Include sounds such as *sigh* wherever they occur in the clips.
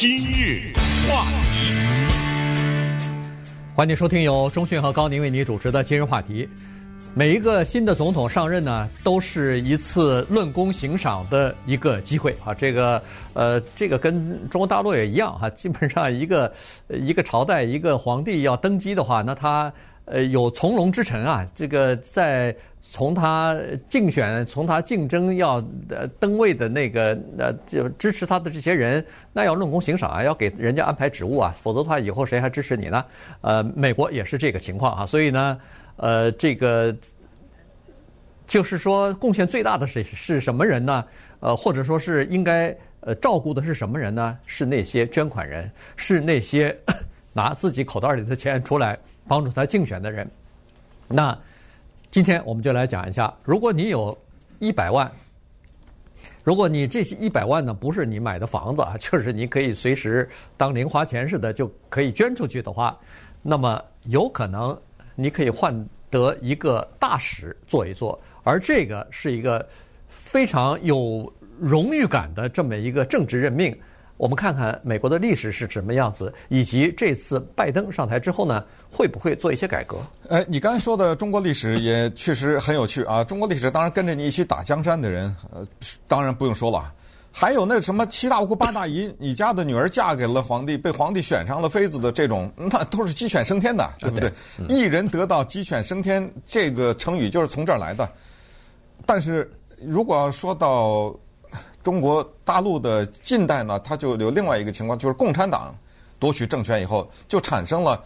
今日话题，欢迎收听由中讯和高宁为你主持的今日话题。每一个新的总统上任呢，都是一次论功行赏的一个机会啊。这个呃，这个跟中国大陆也一样哈。基本上一个一个朝代一个皇帝要登基的话，那他呃有从龙之臣啊。这个在从他竞选、从他竞争要呃登位的那个呃就支持他的这些人，那要论功行赏啊，要给人家安排职务啊，否则的话以后谁还支持你呢？呃，美国也是这个情况啊，所以呢。呃，这个就是说，贡献最大的是是什么人呢？呃，或者说是应该呃照顾的是什么人呢？是那些捐款人，是那些 *coughs* 拿自己口袋里的钱出来帮助他竞选的人。那今天我们就来讲一下，如果你有一百万，如果你这些一百万呢不是你买的房子啊，*laughs* 就是你可以随时当零花钱似的就可以捐出去的话，那么有可能。你可以换得一个大使做一做，而这个是一个非常有荣誉感的这么一个政治任命。我们看看美国的历史是什么样子，以及这次拜登上台之后呢，会不会做一些改革？哎，你刚才说的中国历史也确实很有趣啊！中国历史当然跟着你一起打江山的人，呃，当然不用说了。还有那什么七大姑八大姨，你家的女儿嫁给了皇帝，被皇帝选上了妃子的这种，那都是鸡犬升天的，对不对？一人得道，鸡犬升天，这个成语就是从这儿来的。但是如果要说到中国大陆的近代呢，它就有另外一个情况，就是共产党夺取政权以后，就产生了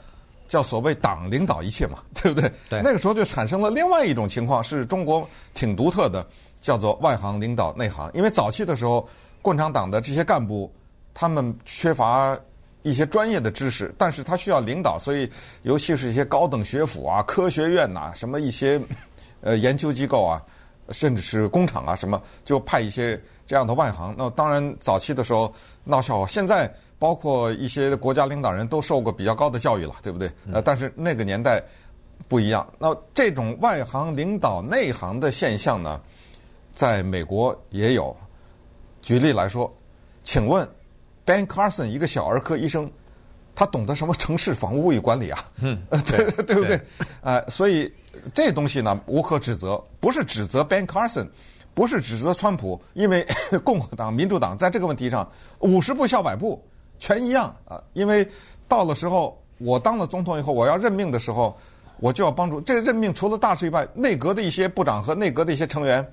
叫所谓党领导一切嘛，*laughs* 对不对？对。那个时候就产生了另外一种情况，是中国挺独特的。叫做外行领导内行，因为早期的时候，共产党的这些干部他们缺乏一些专业的知识，但是他需要领导，所以尤其是一些高等学府啊、科学院呐、啊、什么一些呃研究机构啊，甚至是工厂啊什么，就派一些这样的外行。那当然早期的时候闹笑话，现在包括一些国家领导人都受过比较高的教育了，对不对？呃，但是那个年代不一样。那这种外行领导内行的现象呢？在美国也有，举例来说，请问 Ben Carson 一个小儿科医生，他懂得什么城市房屋物业管理啊？嗯，*laughs* 对 *laughs* 对不对？呃，所以这东西呢，无可指责，不是指责 Ben Carson，不是指责川普，因为 *laughs* 共和党、民主党在这个问题上五十步笑百步，全一样啊。因为到了时候，我当了总统以后，我要任命的时候，我就要帮助这个任命，除了大使以外，内阁的一些部长和内阁的一些成员。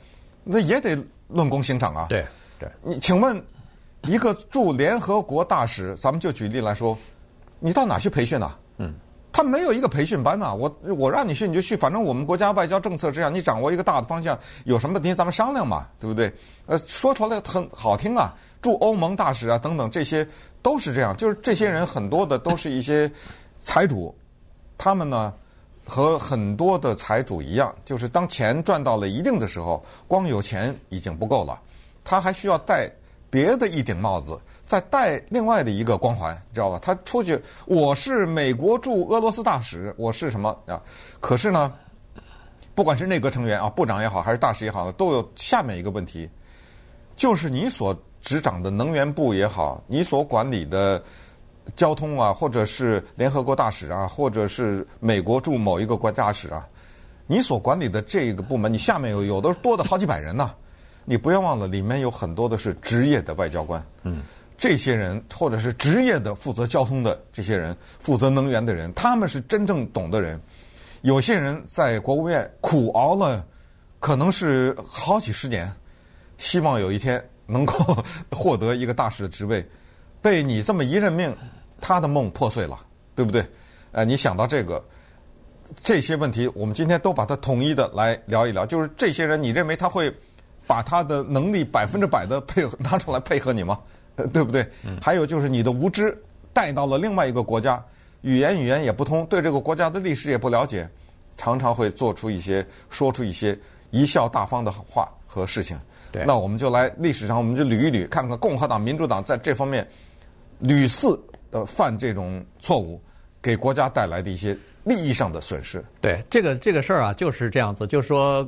那也得论功行赏啊！对对，你请问，一个驻联合国大使，咱们就举例来说，你到哪去培训呢？嗯，他没有一个培训班呐。我我让你去你就去，反正我们国家外交政策这样，你掌握一个大的方向，有什么问题咱们商量嘛，对不对？呃，说出来很好听啊，驻欧盟大使啊等等，这些都是这样。就是这些人很多的都是一些财主，他们呢。和很多的财主一样，就是当钱赚到了一定的时候，光有钱已经不够了，他还需要戴别的一顶帽子，再戴另外的一个光环，你知道吧？他出去，我是美国驻俄罗斯大使，我是什么啊？可是呢，不管是内阁成员啊，部长也好，还是大使也好，都有下面一个问题，就是你所执掌的能源部也好，你所管理的。交通啊，或者是联合国大使啊，或者是美国驻某一个国家大使啊，你所管理的这个部门，你下面有有的多的好几百人呢。你不要忘了，里面有很多的是职业的外交官。嗯，这些人或者是职业的负责交通的这些人，负责能源的人，他们是真正懂的人。有些人在国务院苦熬了，可能是好几十年，希望有一天能够 *laughs* 获得一个大使的职位，被你这么一任命。他的梦破碎了，对不对？呃，你想到这个这些问题，我们今天都把它统一的来聊一聊。就是这些人，你认为他会把他的能力百分之百的配合拿出来配合你吗？对不对？还有就是你的无知带到了另外一个国家，语言语言也不通，对这个国家的历史也不了解，常常会做出一些说出一些贻笑大方的话和事情。对，那我们就来历史上，我们就捋一捋，看看共和党、民主党在这方面屡次。的犯这种错误，给国家带来的一些利益上的损失。对，这个这个事儿啊，就是这样子。就是说，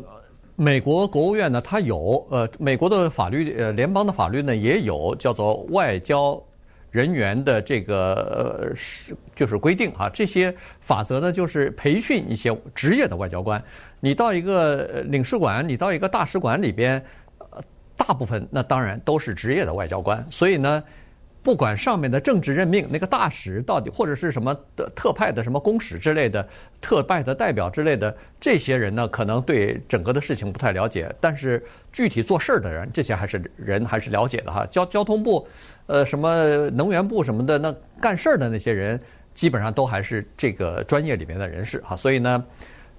美国国务院呢，它有呃，美国的法律呃，联邦的法律呢也有叫做外交人员的这个呃是就是规定啊，这些法则呢就是培训一些职业的外交官。你到一个领事馆，你到一个大使馆里边，呃，大部分那当然都是职业的外交官，所以呢。不管上面的政治任命，那个大使到底或者是什么的特派的什么公使之类的，特派的代表之类的，这些人呢，可能对整个的事情不太了解。但是具体做事儿的人，这些还是人还是了解的哈。交交通部，呃，什么能源部什么的，那干事儿的那些人，基本上都还是这个专业里面的人士哈。所以呢，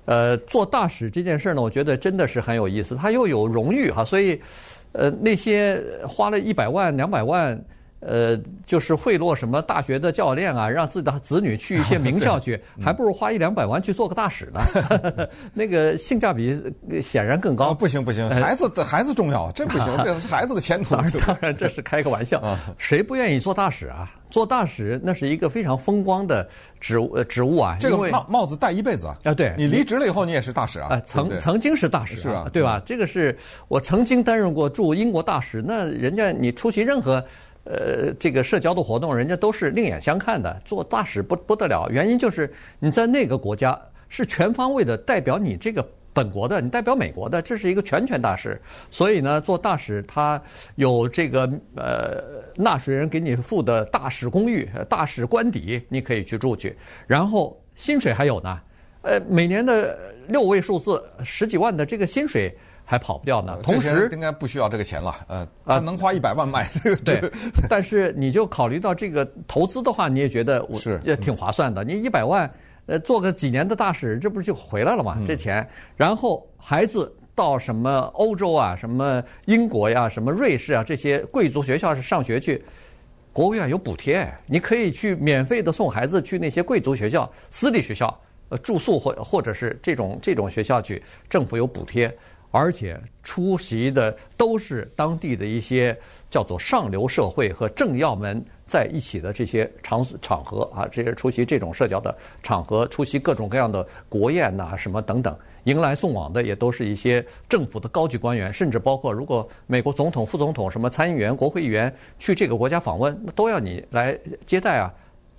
呃，做大使这件事儿呢，我觉得真的是很有意思，他又有荣誉哈。所以，呃，那些花了一百万、两百万。呃，就是贿赂什么大学的教练啊，让自己的子女去一些名校去，*laughs* 还不如花一两百万去做个大使呢。*laughs* 那个性价比显然更高。哦，不行不行，孩子的孩子重要，真不行，*laughs* 这是孩子的前途。当然，当然这是开个玩笑。谁不愿意做大使啊？做大使那是一个非常风光的职务职务啊。这个帽帽子戴一辈子啊。啊，对。你离职了以后，你也是大使啊。啊曾曾经是大使，是啊，对吧？这个是我曾经担任过驻英国大使，那人家你出席任何。呃，这个社交的活动，人家都是另眼相看的。做大使不不得了，原因就是你在那个国家是全方位的代表你这个本国的，你代表美国的，这是一个全权大使。所以呢，做大使他有这个呃纳税人给你付的大使公寓、大使官邸，你可以去住去。然后薪水还有呢，呃，每年的六位数字十几万的这个薪水。还跑不掉呢。同时，应该不需要这个钱了。呃，他能花一百万买这个。*laughs* 对，但是你就考虑到这个投资的话，你也觉得我是也挺划算的。你一百万，呃，做个几年的大使，这不是就回来了吗？这钱，然后孩子到什么欧洲啊、什么英国呀、什么瑞士啊这些贵族学校是上学去，国务院有补贴，你可以去免费的送孩子去那些贵族学校、私立学校，呃，住宿或或者是这种这种学校去，政府有补贴。而且出席的都是当地的一些叫做上流社会和政要们在一起的这些场场合啊，这些出席这种社交的场合，出席各种各样的国宴呐、什么等等，迎来送往的也都是一些政府的高级官员，甚至包括如果美国总统、副总统、什么参议员、国会议员去这个国家访问，那都要你来接待啊，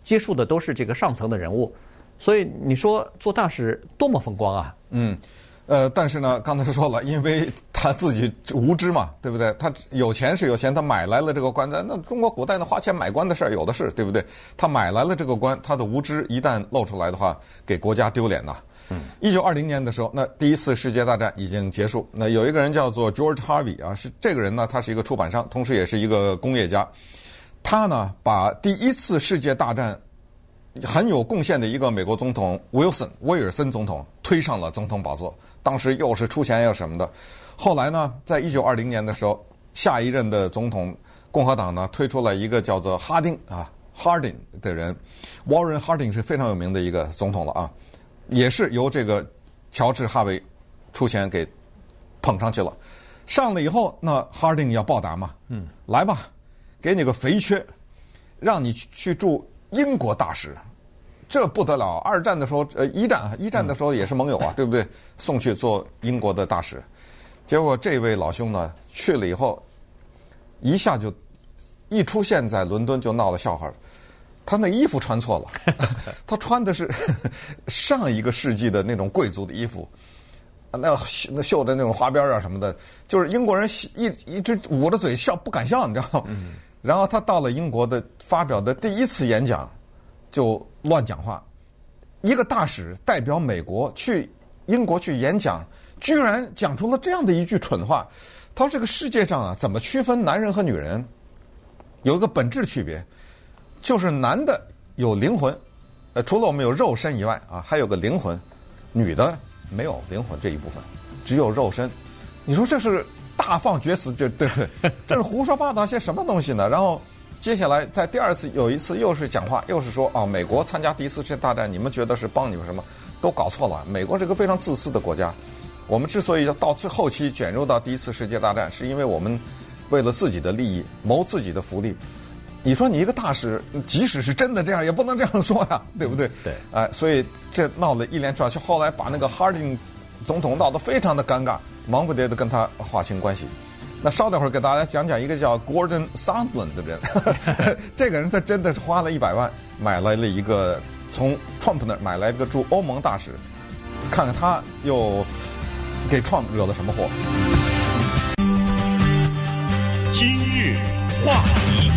接触的都是这个上层的人物，所以你说做大使多么风光啊？嗯。呃，但是呢，刚才说了，因为他自己无知嘛，对不对？他有钱是有钱，他买来了这个官，在那中国古代的花钱买官的事儿有的是，对不对？他买来了这个官，他的无知一旦露出来的话，给国家丢脸呐。嗯。一九二零年的时候，那第一次世界大战已经结束。那有一个人叫做 George Harvey 啊，是这个人呢，他是一个出版商，同时也是一个工业家。他呢，把第一次世界大战。很有贡献的一个美国总统 Wilson 威尔森总统推上了总统宝座，当时又是出钱又什么的。后来呢，在一九二零年的时候，下一任的总统共和党呢推出了一个叫做哈丁啊 Harding 的人，Warren Harding 是非常有名的一个总统了啊，也是由这个乔治哈维出钱给捧上去了。上了以后，那 Harding 要报答嘛，嗯，来吧，给你个肥缺，让你去去住。英国大使，这不得了！二战的时候，呃，一战，一战的时候也是盟友啊，对不对？送去做英国的大使，结果这位老兄呢去了以后，一下就一出现在伦敦就闹了笑话。他那衣服穿错了，*laughs* 他穿的是 *laughs* 上一个世纪的那种贵族的衣服，那那绣的那种花边啊什么的，就是英国人一一直捂着嘴笑不敢笑，你知道吗？然后他到了英国的发表的第一次演讲，就乱讲话。一个大使代表美国去英国去演讲，居然讲出了这样的一句蠢话。他说：“这个世界上啊，怎么区分男人和女人？有一个本质区别，就是男的有灵魂，呃，除了我们有肉身以外啊，还有个灵魂。女的没有灵魂这一部分，只有肉身。你说这是？”大放厥词，就对不对？这是胡说八道些什么东西呢？然后接下来在第二次有一次又是讲话，又是说啊，美国参加第一次世界大战，你们觉得是帮你们什么？都搞错了。美国是个非常自私的国家。我们之所以要到最后期卷入到第一次世界大战，是因为我们为了自己的利益谋自己的福利。你说你一个大使，即使是真的这样，也不能这样说呀，对不对？对。哎，所以这闹了一连串，就后来把那个哈丁总统闹得非常的尴尬。忙不迭的跟他划清关系，那稍等会儿给大家讲讲一个叫 Gordon Sondland 的人，*laughs* 这个人他真的是花了一百万买来了一个从 Trump 那儿买来一个驻欧盟大使，看看他又给 Trump 惹了什么祸。今日话题，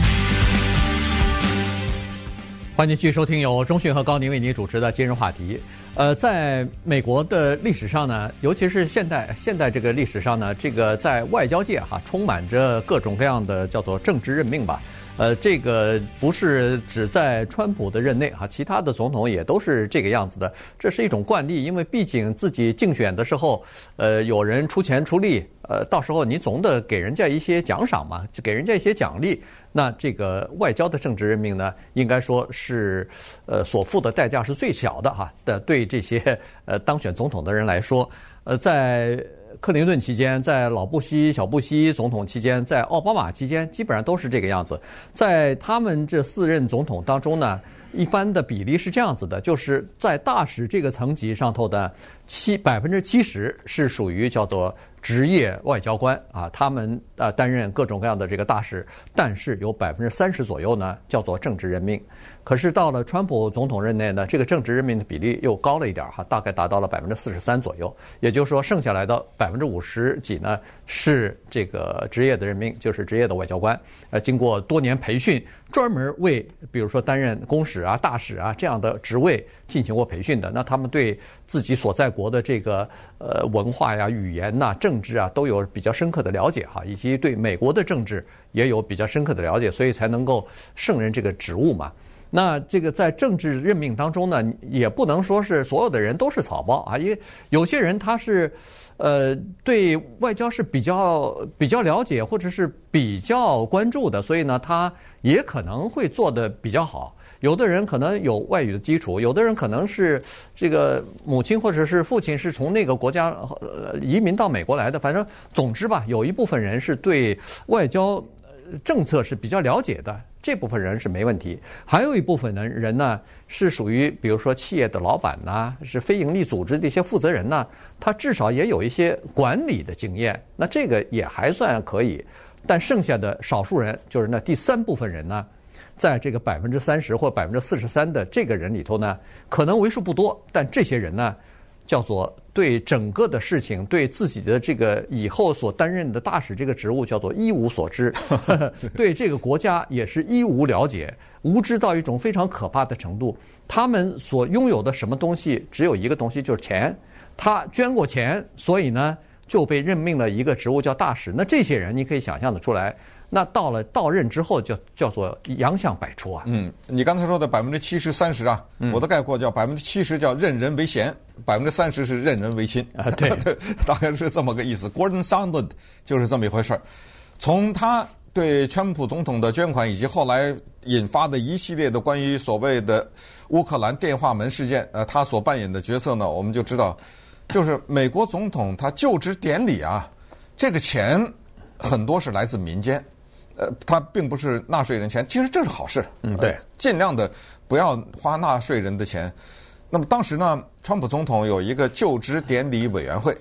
欢迎继续收听由中讯和高宁为您主持的今日话题。呃，在美国的历史上呢，尤其是现代现代这个历史上呢，这个在外交界哈，充满着各种各样的叫做政治任命吧。呃，这个不是只在川普的任内哈，其他的总统也都是这个样子的。这是一种惯例，因为毕竟自己竞选的时候，呃，有人出钱出力，呃，到时候你总得给人家一些奖赏嘛，就给人家一些奖励。那这个外交的政治任命呢，应该说是，呃，所付的代价是最小的哈。的对这些呃当选总统的人来说，呃，在。克林顿期间，在老布希、小布希总统期间，在奥巴马期间，基本上都是这个样子。在他们这四任总统当中呢，一般的比例是这样子的，就是在大使这个层级上头的七百分之七十是属于叫做职业外交官啊，他们啊担任各种各样的这个大使，但是有百分之三十左右呢叫做政治任命。可是到了川普总统任内呢，这个政治任命的比例又高了一点哈，大概达到了百分之四十三左右。也就是说，剩下来的百分之五十几呢是这个职业的任命，就是职业的外交官。呃，经过多年培训，专门为比如说担任公使啊、大使啊这样的职位进行过培训的，那他们对自己所在国的这个呃文化呀、语言呐、政治啊都有比较深刻的了解哈，以及对美国的政治也有比较深刻的了解，所以才能够胜任这个职务嘛。那这个在政治任命当中呢，也不能说是所有的人都是草包啊，因为有些人他是，呃，对外交是比较比较了解或者是比较关注的，所以呢，他也可能会做得比较好。有的人可能有外语的基础，有的人可能是这个母亲或者是父亲是从那个国家移民到美国来的，反正总之吧，有一部分人是对外交政策是比较了解的。这部分人是没问题，还有一部分人人呢是属于，比如说企业的老板呐，是非营利组织的一些负责人呐，他至少也有一些管理的经验，那这个也还算可以。但剩下的少数人，就是那第三部分人呢，在这个百分之三十或百分之四十三的这个人里头呢，可能为数不多，但这些人呢，叫做。对整个的事情，对自己的这个以后所担任的大使这个职务叫做一无所知，*laughs* 对这个国家也是一无了解，无知到一种非常可怕的程度。他们所拥有的什么东西，只有一个东西，就是钱。他捐过钱，所以呢就被任命了一个职务叫大使。那这些人你可以想象的出来。那到了到任之后，就叫做洋相百出啊。嗯，你刚才说的百分之七十三十啊，嗯、我的概括叫百分之七十叫任人唯贤，百分之三十是任人唯亲啊。对，*laughs* 大概是这么个意思。Gordon Sondland 就是这么一回事儿。从他对川普总统的捐款，以及后来引发的一系列的关于所谓的乌克兰电话门事件，呃，他所扮演的角色呢，我们就知道，就是美国总统他就职典礼啊，这个钱很多是来自民间。呃，他并不是纳税人钱，其实这是好事。嗯，对，尽量的不要花纳税人的钱。那么当时呢，川普总统有一个就职典礼委员会，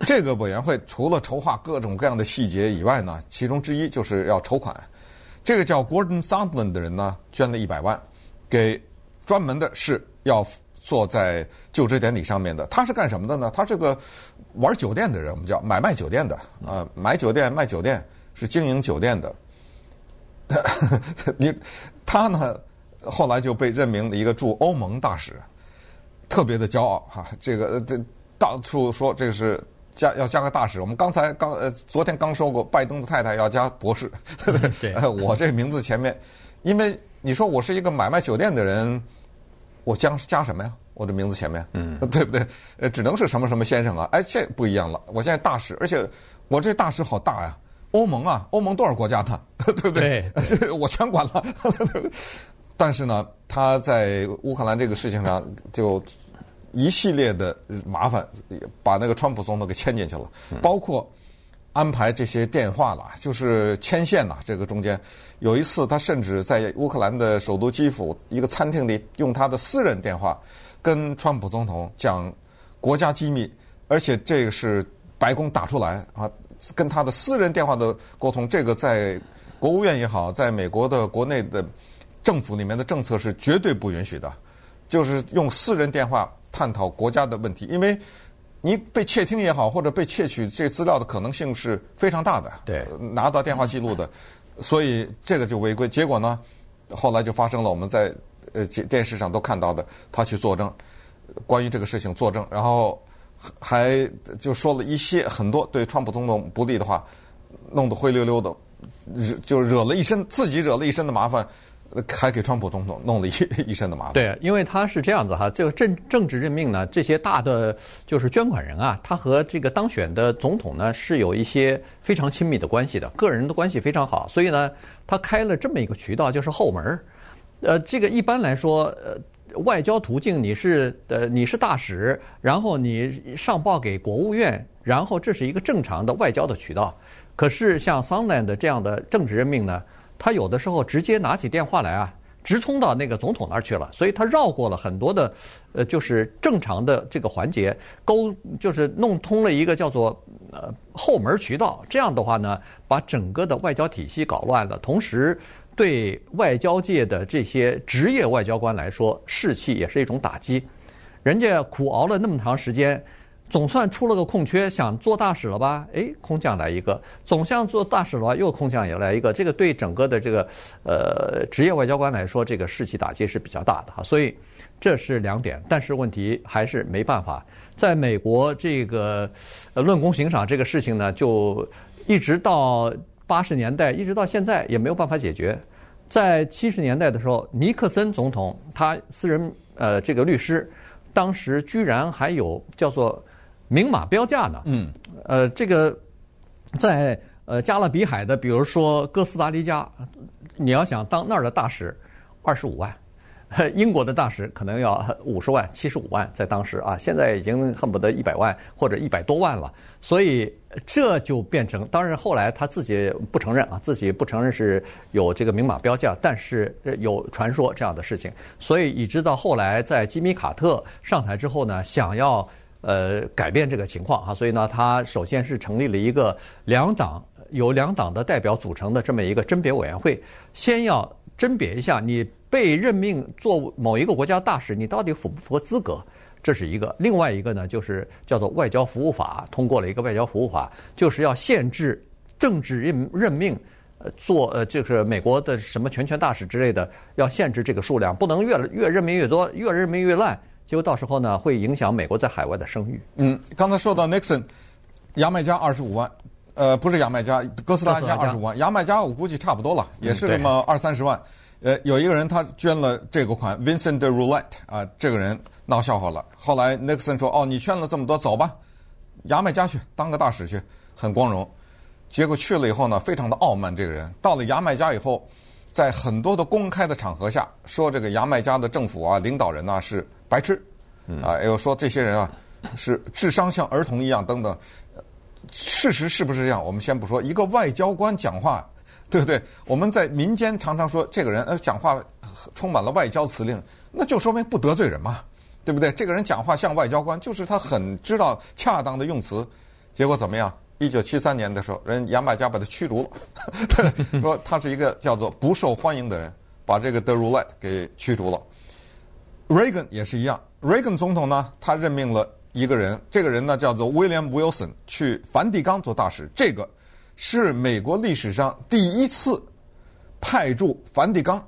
这个委员会除了筹划各种各样的细节以外呢，其中之一就是要筹款。这个叫 Gordon Sondland 的人呢，捐了一百万，给专门的是要坐在就职典礼上面的。他是干什么的呢？他是个玩酒店的人，我们叫买卖酒店的啊，买酒店卖酒店是经营酒店的。*laughs* 你他呢？后来就被任命了一个驻欧盟大使，特别的骄傲哈。这个这到处说这个是加要加个大使。我们刚才刚呃昨天刚说过，拜登的太太要加博士。对，*laughs* 我这名字前面，因为你说我是一个买卖酒店的人，我将加什么呀？我的名字前面，嗯，对不对？呃，只能是什么什么先生啊。哎，这不一样了。我现在大使，而且我这大使好大呀。欧盟啊，欧盟多少国家呢？*laughs* 对不对？对 *laughs* 我全管了。但是呢，他在乌克兰这个事情上就一系列的麻烦，把那个川普总统给牵进去了，包括安排这些电话了，就是牵线呐。这个中间有一次，他甚至在乌克兰的首都基辅一个餐厅里用他的私人电话跟川普总统讲国家机密，而且这个是白宫打出来啊。跟他的私人电话的沟通，这个在国务院也好，在美国的国内的政府里面的政策是绝对不允许的，就是用私人电话探讨国家的问题，因为你被窃听也好，或者被窃取这资料的可能性是非常大的。对，拿到电话记录的，所以这个就违规。结果呢，后来就发生了我们在呃电视上都看到的，他去作证，关于这个事情作证，然后。还就说了一些很多对川普总统不利的话，弄得灰溜溜的，惹就惹了一身自己惹了一身的麻烦，还给川普总统弄了一 *laughs* 一身的麻烦。对，因为他是这样子哈，这个政政治任命呢，这些大的就是捐款人啊，他和这个当选的总统呢是有一些非常亲密的关系的，个人的关系非常好，所以呢，他开了这么一个渠道，就是后门。呃，这个一般来说，呃。外交途径，你是呃你是大使，然后你上报给国务院，然后这是一个正常的外交的渠道。可是像 Sondland 这样的政治任命呢，他有的时候直接拿起电话来啊，直通到那个总统那儿去了，所以他绕过了很多的呃就是正常的这个环节，勾就是弄通了一个叫做呃后门渠道。这样的话呢，把整个的外交体系搞乱了，同时。对外交界的这些职业外交官来说，士气也是一种打击。人家苦熬了那么长时间，总算出了个空缺，想做大使了吧？哎，空降来一个，总想做大使了吧？又空降也来一个。这个对整个的这个呃职业外交官来说，这个士气打击是比较大的哈。所以这是两点，但是问题还是没办法。在美国，这个论功行赏这个事情呢，就一直到八十年代，一直到现在也没有办法解决。在七十年代的时候，尼克森总统他私人呃这个律师，当时居然还有叫做明码标价呢。嗯。呃，这个在呃加勒比海的，比如说哥斯达黎加，你要想当那儿的大使，二十五万。*laughs* 英国的大使可能要五十万、七十五万，在当时啊，现在已经恨不得一百万或者一百多万了。所以这就变成，当然后来他自己不承认啊，自己不承认是有这个明码标价，但是有传说这样的事情。所以一直到后来，在吉米卡特上台之后呢，想要呃改变这个情况啊，所以呢，他首先是成立了一个两党由两党的代表组成的这么一个甄别委员会，先要甄别一下你。被任命做某一个国家大使，你到底符不符合资格？这是一个。另外一个呢，就是叫做外交服务法，通过了一个外交服务法，就是要限制政治任任命，呃，做呃，就是美国的什么全权大使之类的，要限制这个数量，不能越越任命越多，越任命越烂，结果到时候呢，会影响美国在海外的声誉。嗯，刚才说到 Nixon，牙买加二十五万，呃，不是牙买加，哥斯达黎加二十五万，牙买加我估计差不多了，也是这么二三十万。呃，有一个人他捐了这个款，Vincent de Roulette 啊，这个人闹笑话了。后来 Nixon 说：“哦，你捐了这么多，走吧，牙买加去当个大使去，很光荣。”结果去了以后呢，非常的傲慢。这个人到了牙买加以后，在很多的公开的场合下说，这个牙买加的政府啊、领导人呐是白痴，啊，又说这些人啊是智商像儿童一样等等。事实是不是这样？我们先不说，一个外交官讲话。对不对？我们在民间常常说这个人呃讲话充满了外交辞令，那就说明不得罪人嘛，对不对？这个人讲话像外交官，就是他很知道恰当的用词。结果怎么样？一九七三年的时候，人牙买加把他驱逐了，*laughs* 说他是一个叫做不受欢迎的人，把这个德鲁赖给驱逐了。Reagan 也是一样，Reagan 总统呢，他任命了一个人，这个人呢叫做 William Wilson 去梵蒂冈做大使，这个。是美国历史上第一次派驻梵蒂冈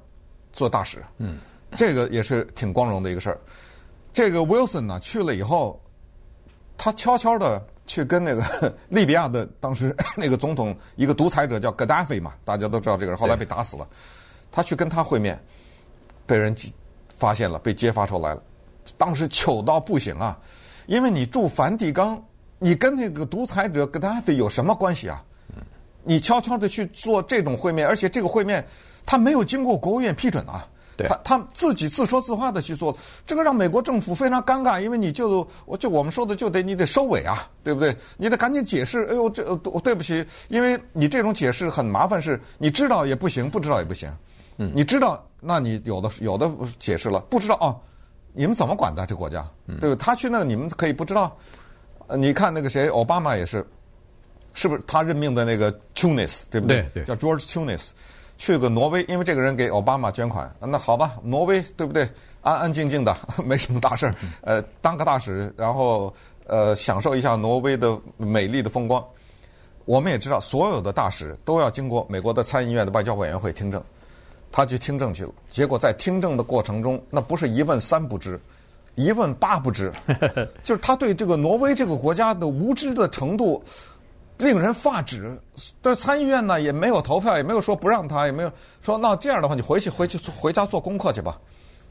做大使，嗯，这个也是挺光荣的一个事儿。这个 Wilson 呢去了以后，他悄悄的去跟那个 *laughs* 利比亚的当时 *laughs* 那个总统一个独裁者叫 Gaddafi 嘛，大家都知道这个人，后来被打死了。他去跟他会面，被人发现了，被揭发出来了。当时糗到不行啊，因为你住梵蒂冈，你跟那个独裁者 Gaddafi 有什么关系啊？你悄悄的去做这种会面，而且这个会面他没有经过国务院批准啊，对他他自己自说自话的去做，这个让美国政府非常尴尬，因为你就我就我们说的就得你得收尾啊，对不对？你得赶紧解释，哎呦这对不起，因为你这种解释很麻烦，是你知道也不行，不知道也不行。嗯，你知道，那你有的有的解释了，不知道哦，你们怎么管的这国家？对不对？他去那个你们可以不知道，呃，你看那个谁，奥巴马也是。是不是他任命的那个 Tunis 对不对？对对叫 George Tunis，去个挪威，因为这个人给奥巴马捐款，那好吧，挪威对不对？安安静静的，*laughs* 没什么大事儿，呃，当个大使，然后呃，享受一下挪威的美丽的风光。我们也知道，所有的大使都要经过美国的参议院的外交委员会听证，他去听证去了，结果在听证的过程中，那不是一问三不知，一问八不知，*laughs* 就是他对这个挪威这个国家的无知的程度。令人发指，但是参议院呢也没有投票，也没有说不让他，也没有说那这样的话你回去回去回家做功课去吧，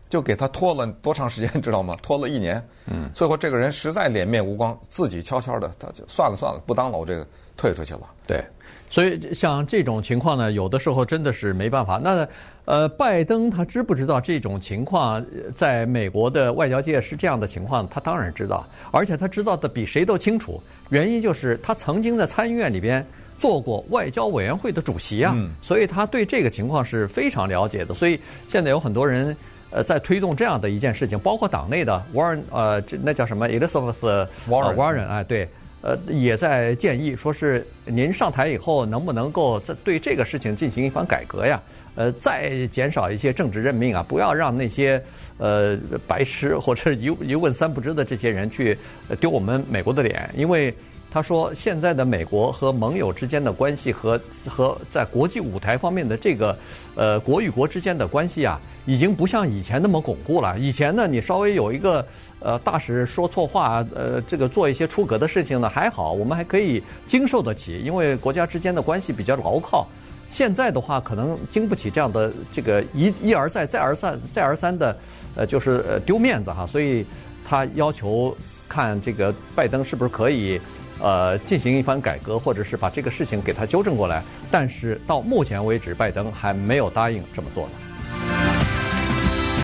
就给他拖了多长时间，你知道吗？*laughs* 拖了一年。嗯。最后这个人实在脸面无光，自己悄悄的他就算了算了，不当了，我这个退出去了。对。所以像这种情况呢，有的时候真的是没办法。那呃，拜登他知不知道这种情况在美国的外交界是这样的情况？他当然知道，而且他知道的比谁都清楚。原因就是他曾经在参议院里边做过外交委员会的主席啊，所以他对这个情况是非常了解的。所以现在有很多人呃在推动这样的一件事情，包括党内的 Warren 呃，那叫什么 Elizabeth Warren 哎，对。呃，也在建议说是您上台以后能不能够在对这个事情进行一番改革呀？呃，再减少一些政治任命啊，不要让那些呃白痴或者一一问三不知的这些人去丢我们美国的脸，因为。他说：“现在的美国和盟友之间的关系和和在国际舞台方面的这个呃国与国之间的关系啊，已经不像以前那么巩固了。以前呢，你稍微有一个呃大使说错话，呃，这个做一些出格的事情呢，还好，我们还可以经受得起，因为国家之间的关系比较牢靠。现在的话，可能经不起这样的这个一一而再、再而三、再而三的呃，就是呃丢面子哈。所以他要求看这个拜登是不是可以。”呃，进行一番改革，或者是把这个事情给他纠正过来，但是到目前为止，拜登还没有答应这么做呢。